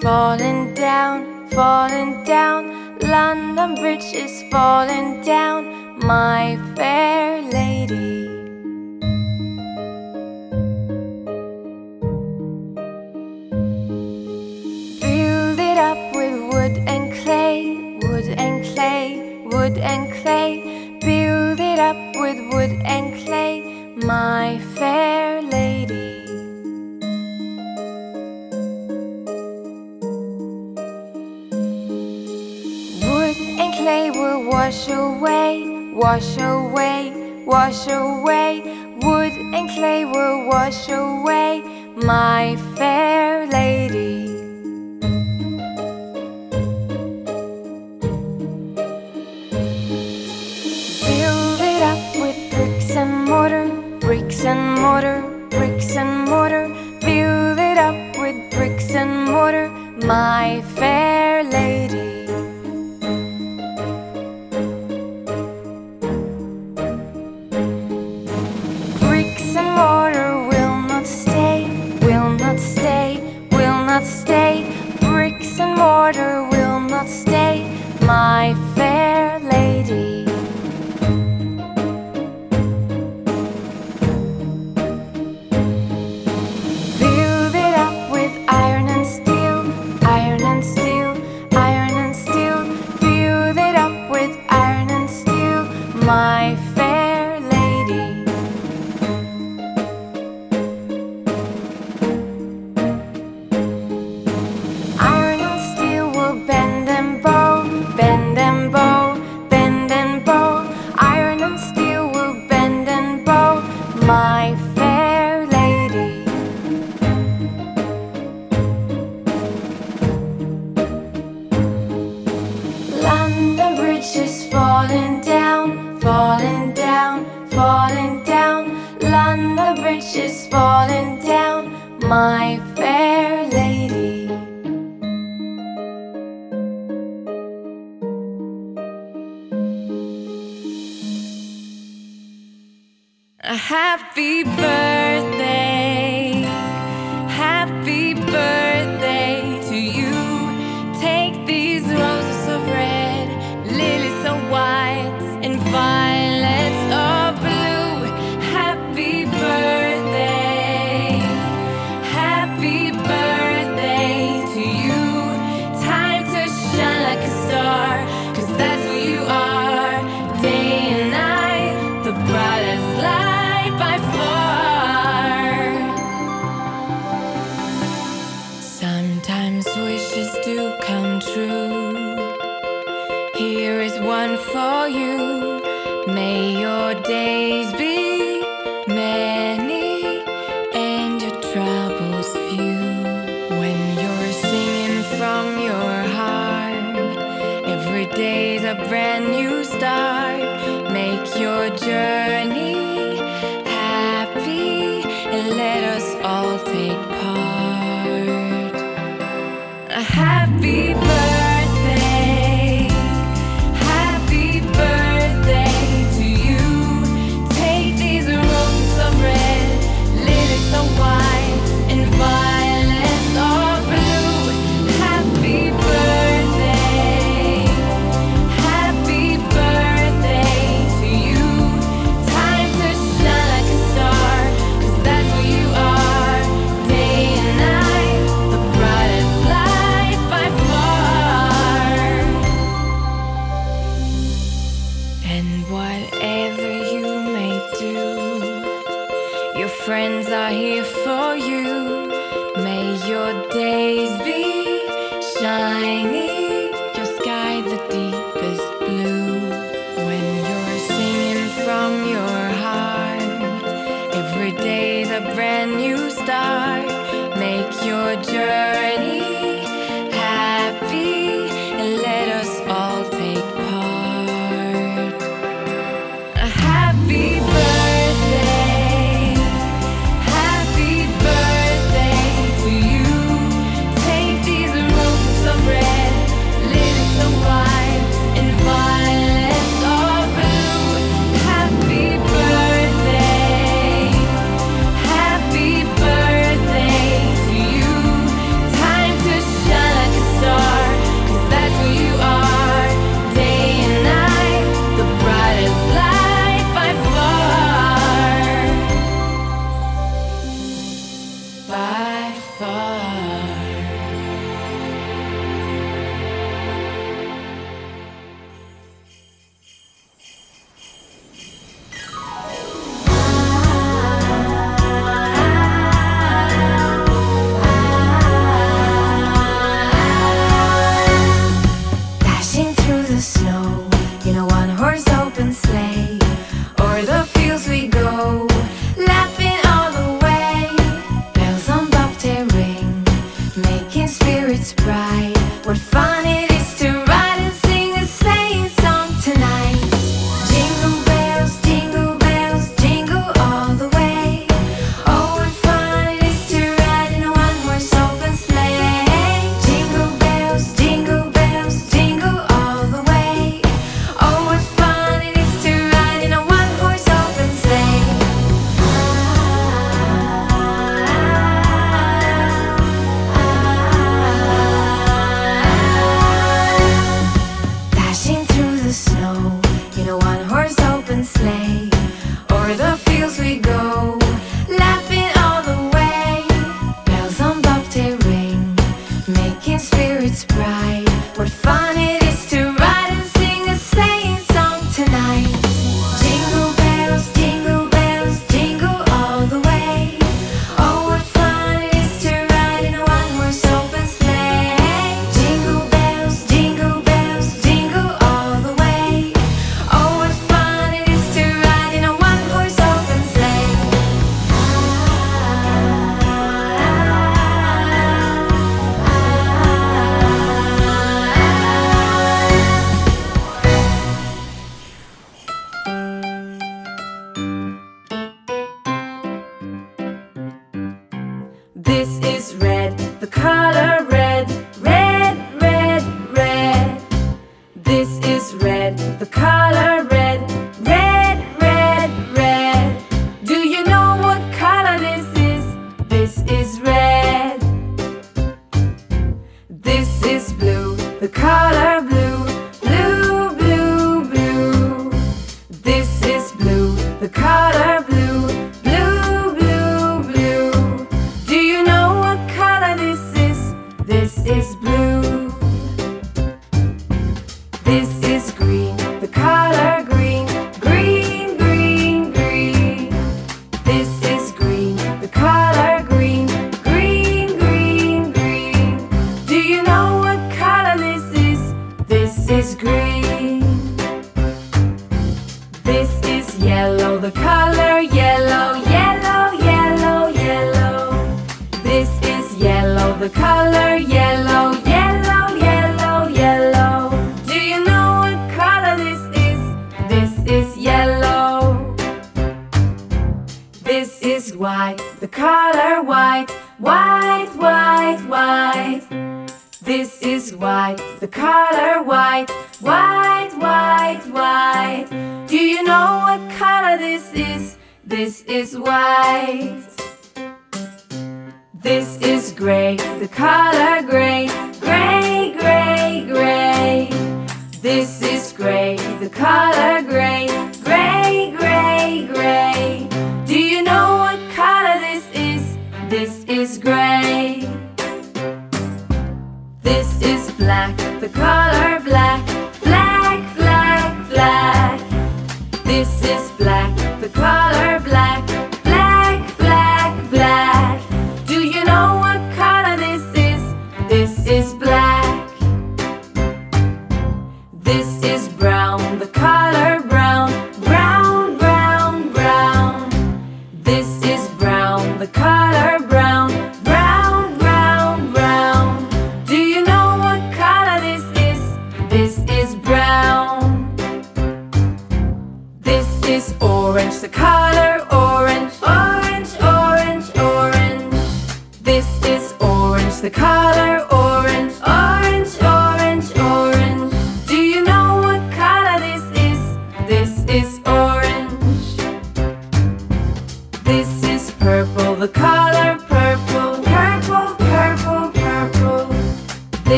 falling down, falling down. London Bridge is falling down, my fair. stay my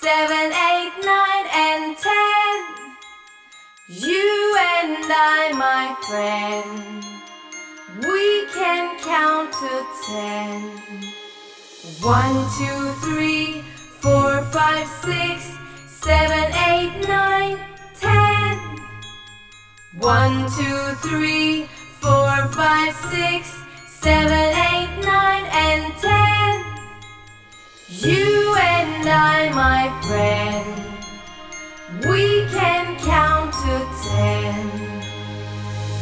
seven, eight, nine, and ten. You and I, my friend, we can count to ten. One, two, three, four, five, six, seven, eight, nine, ten. One, two, three, four, five, six, seven, eight, nine, and ten. You and I, my friend, we can count to ten.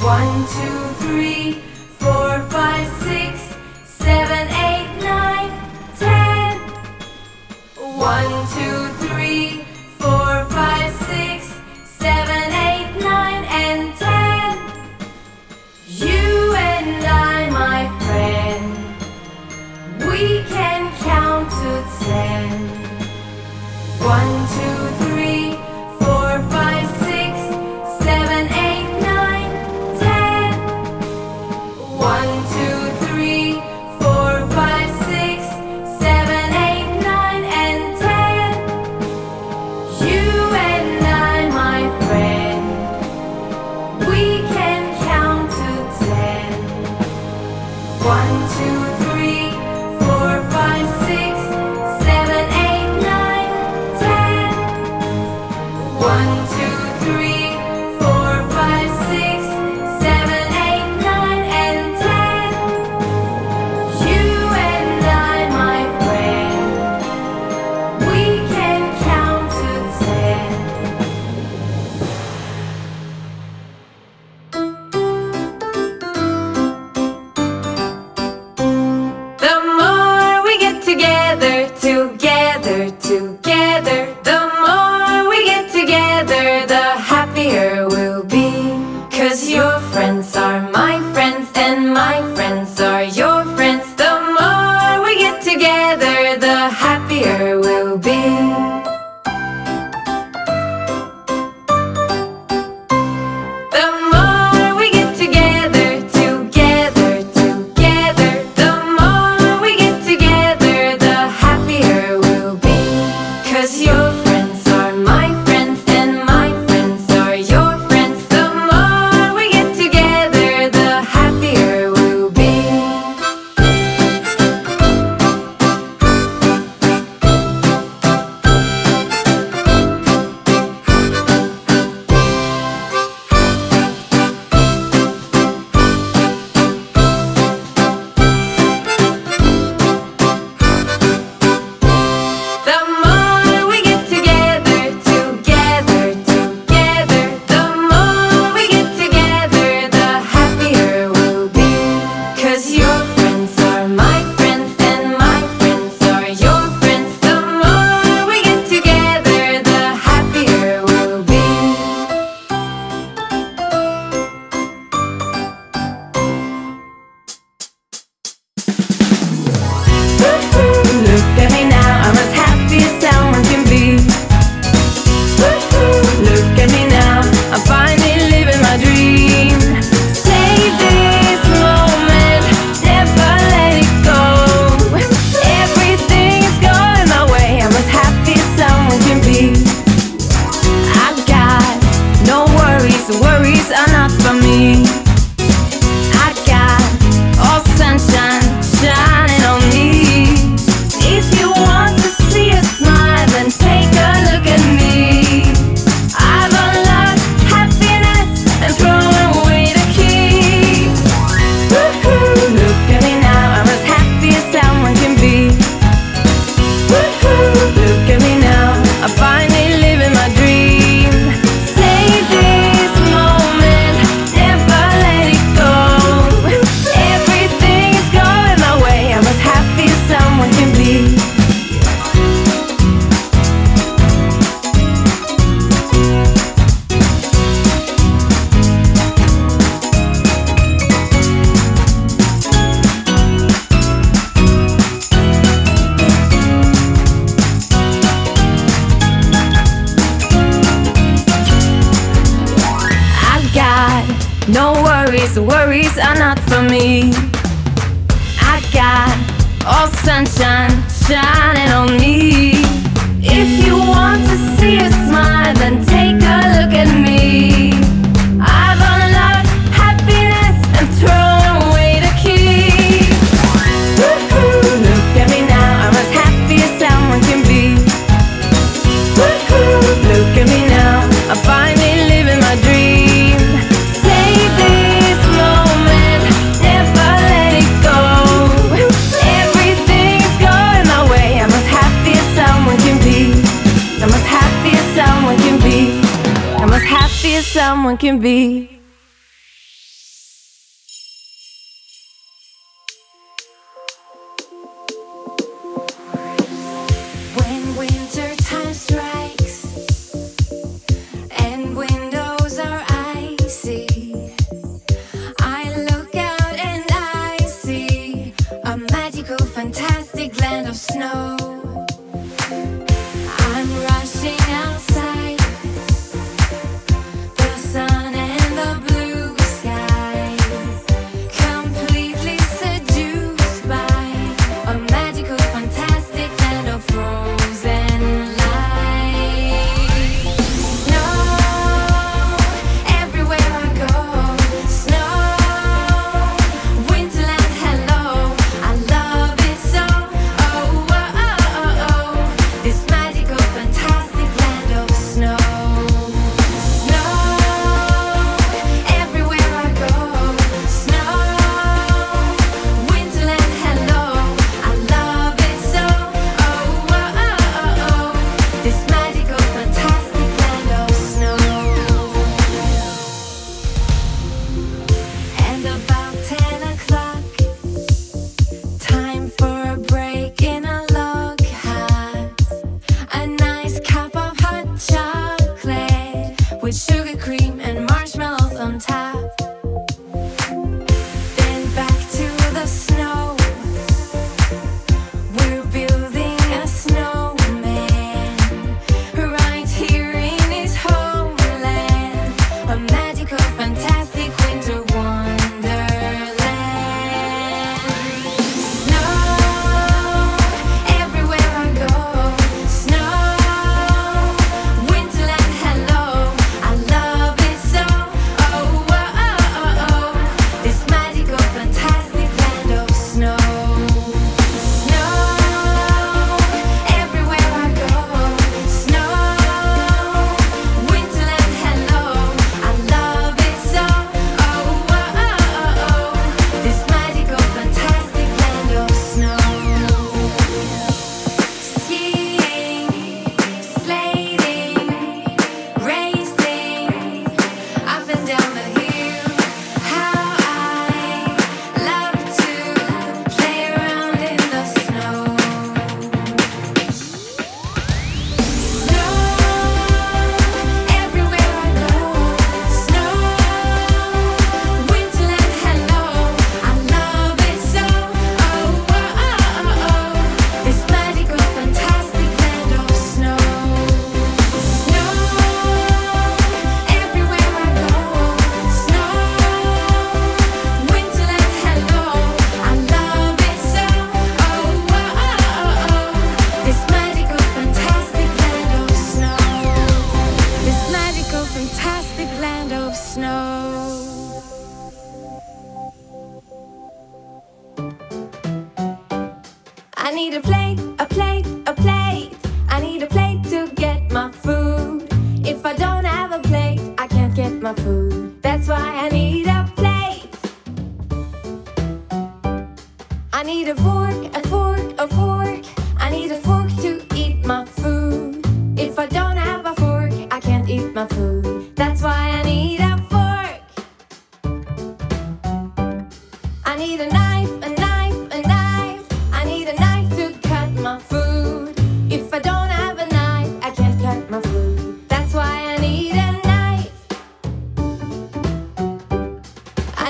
One, two, three, four, five, six, seven, eight, nine, ten. One, two, three. No worries, worries are not for me. I got all sunshine shining on me. If you want to see a smile, then take a look at me. someone can be.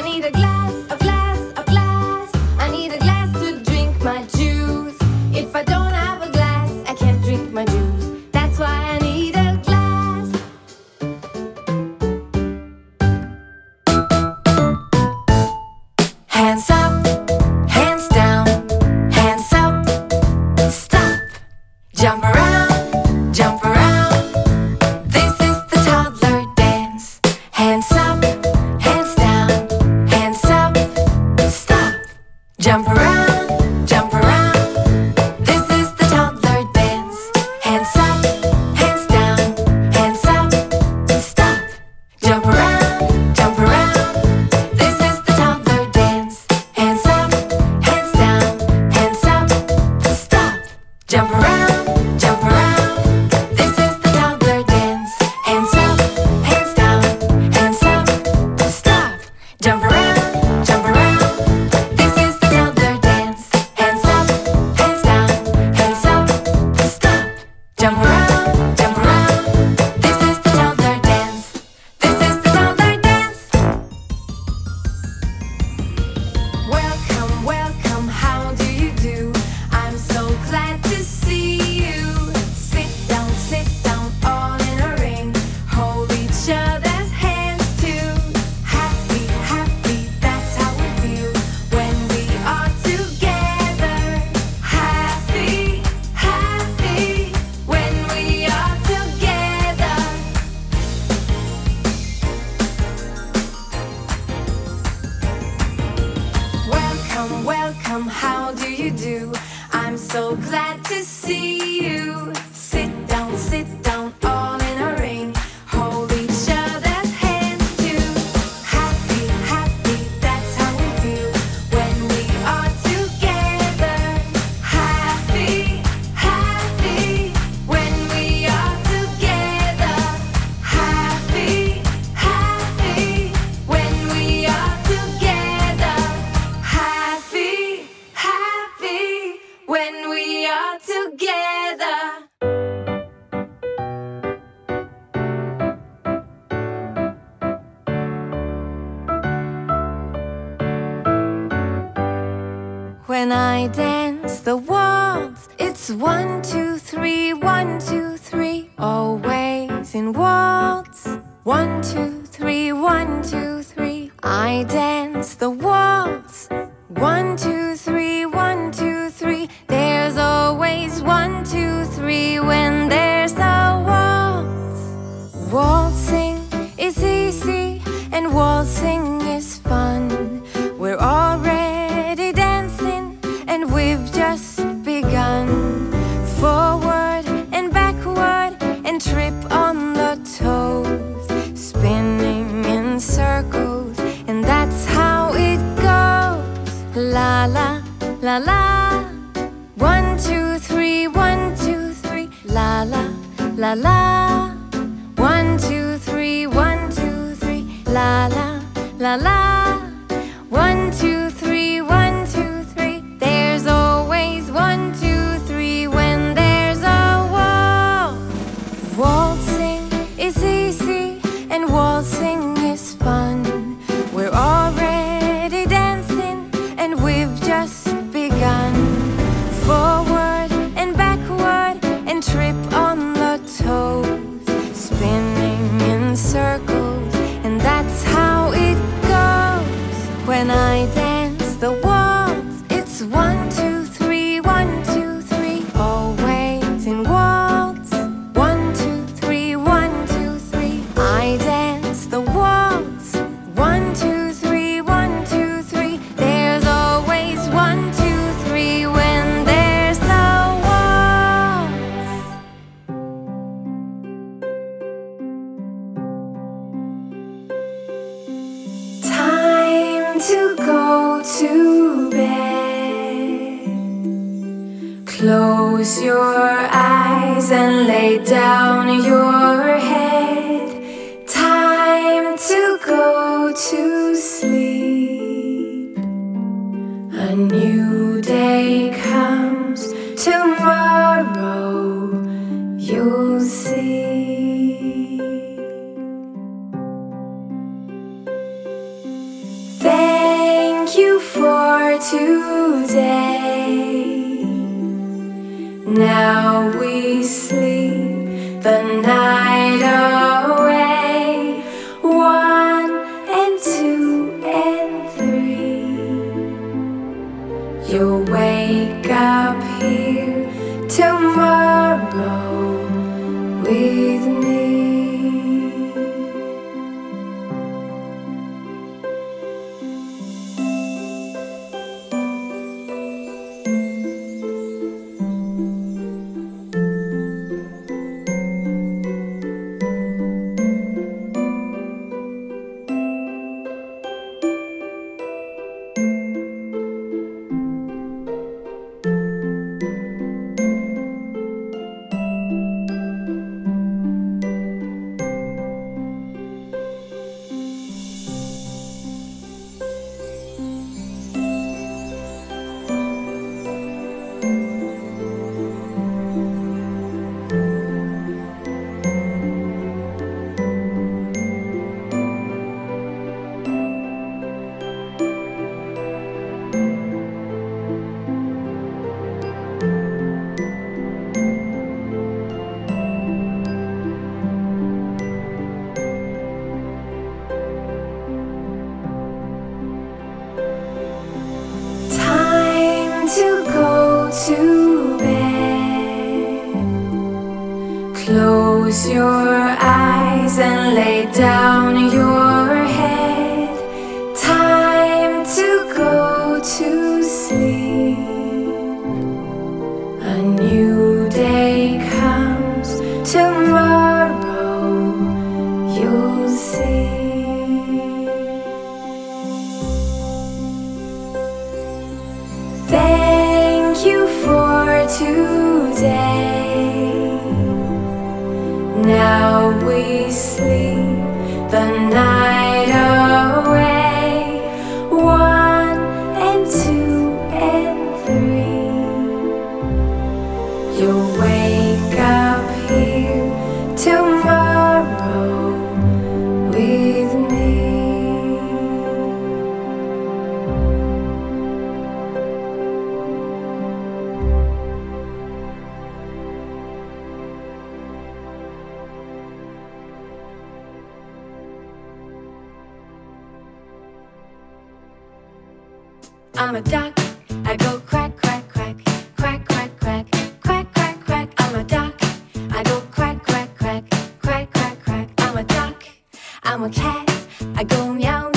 One, two, three, la la. One, two, three, one, two, three, la la, la la. One, two, three, one, two, three, la la, la la. A new day comes tomorrow, you'll see. Thank you for today. I go meow.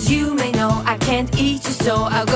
As you may know, I can't eat you, so I'll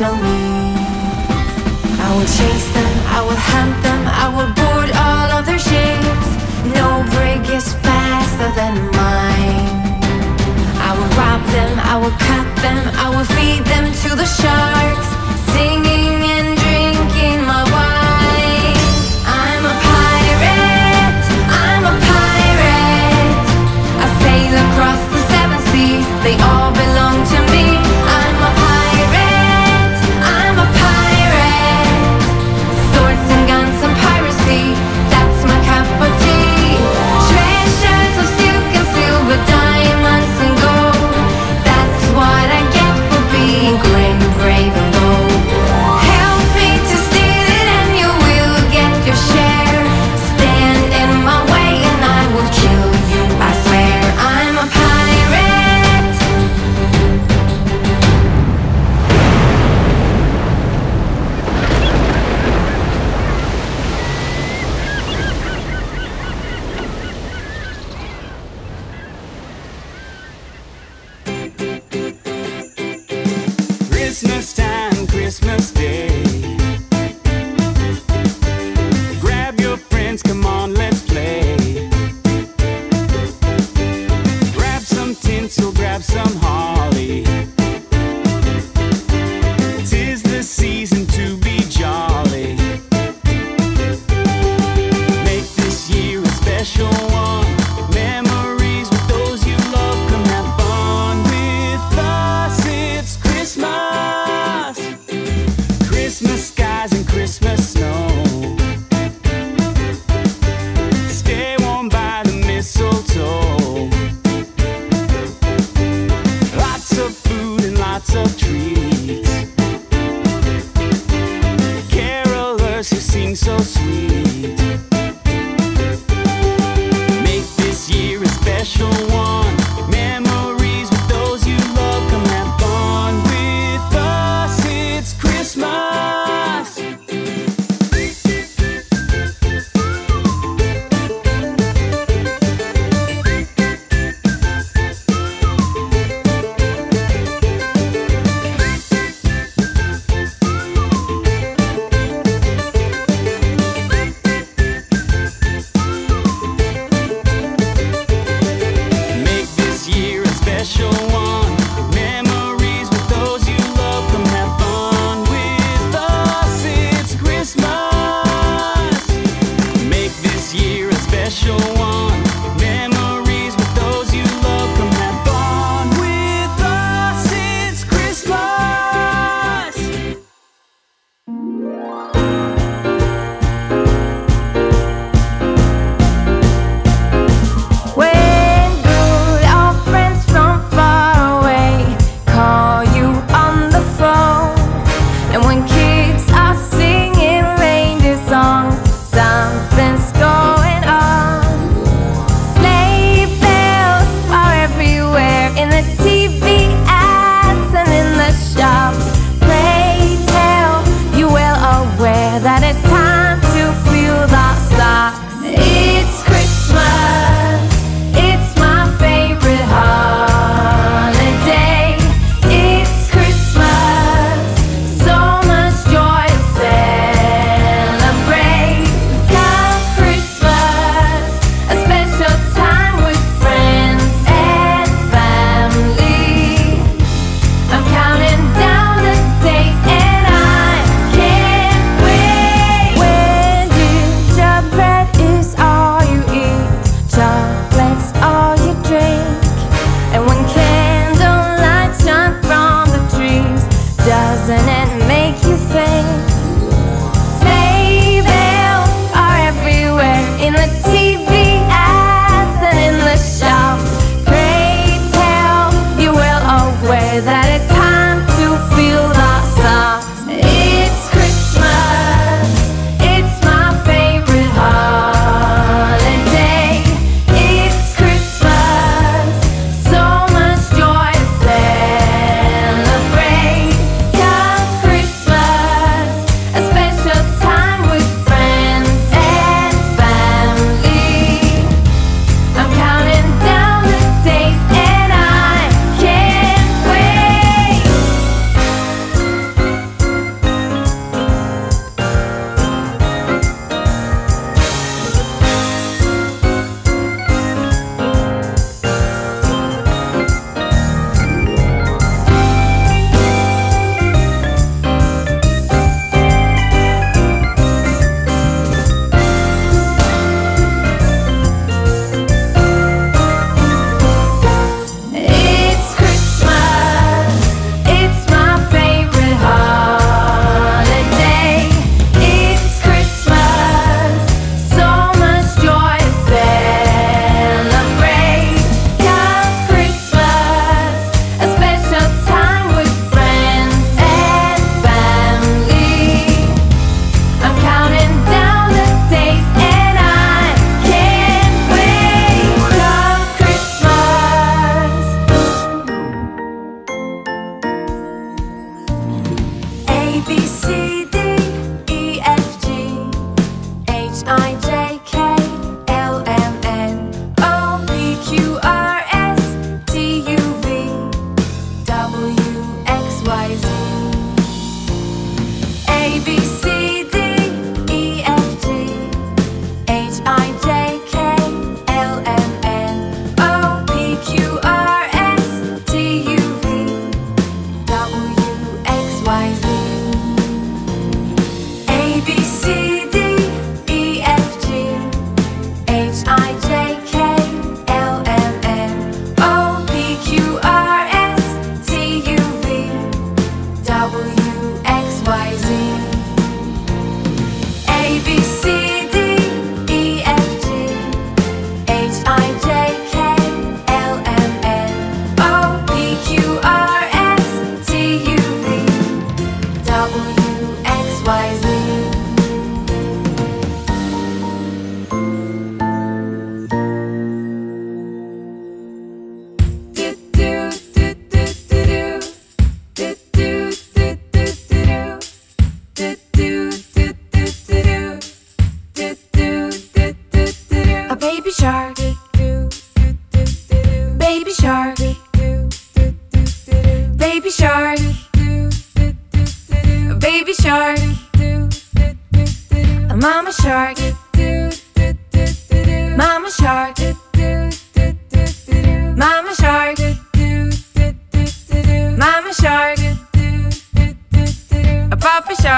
shall leave. I will chase them, I will hunt them, I will board all of their ships. No brig is faster than mine. I will rob them, I will cut them, I will feed them to the sharks. 修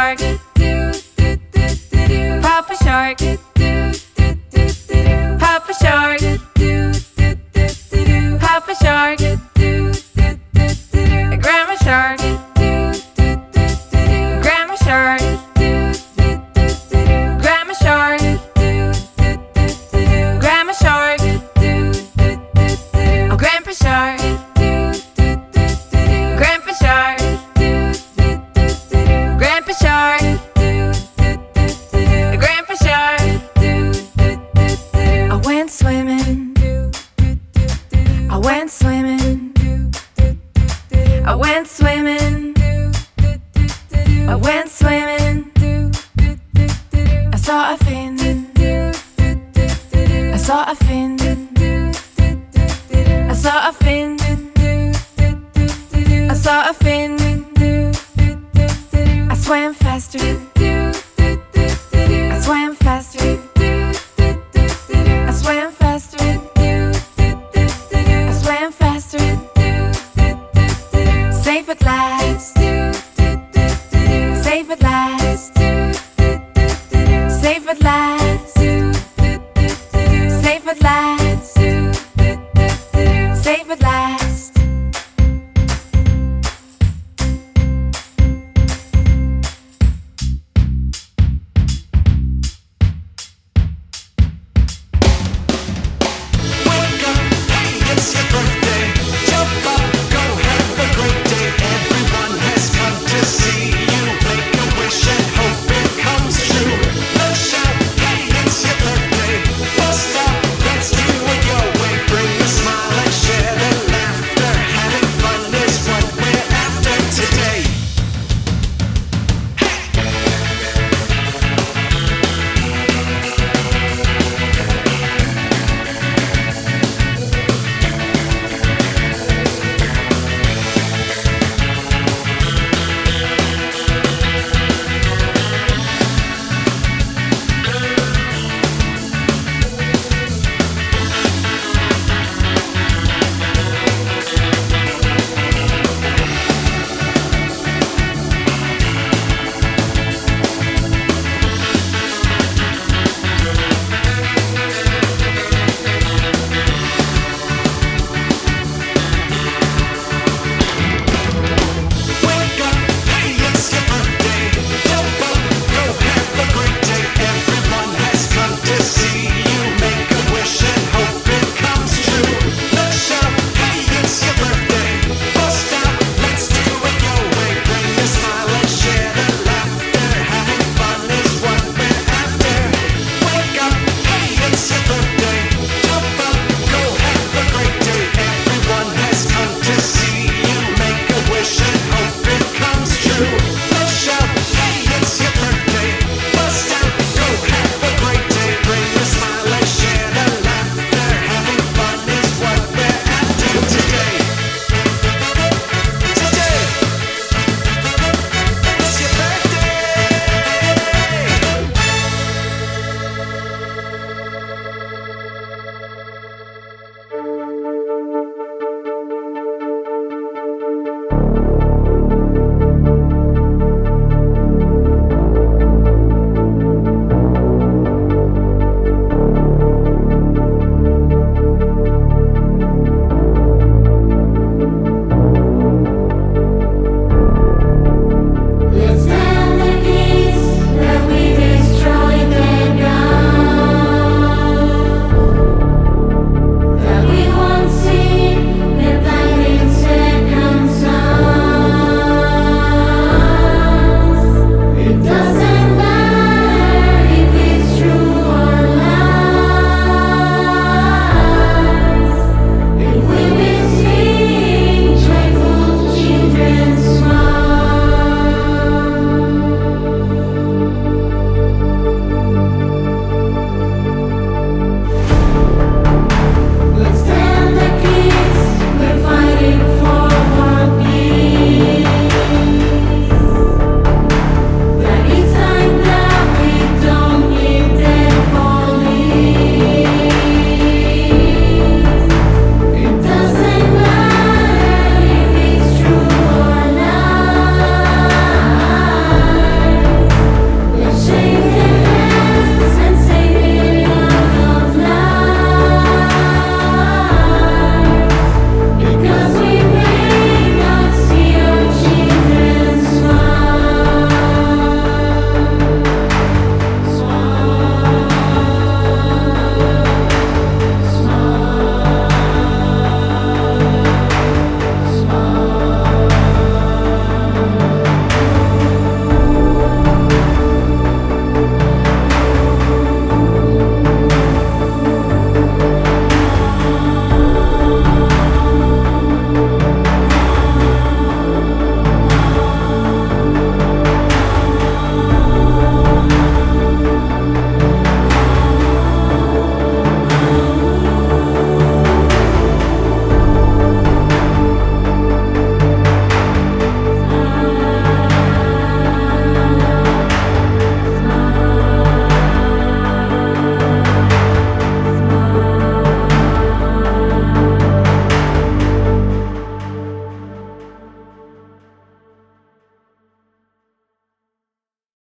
shark, papa shark,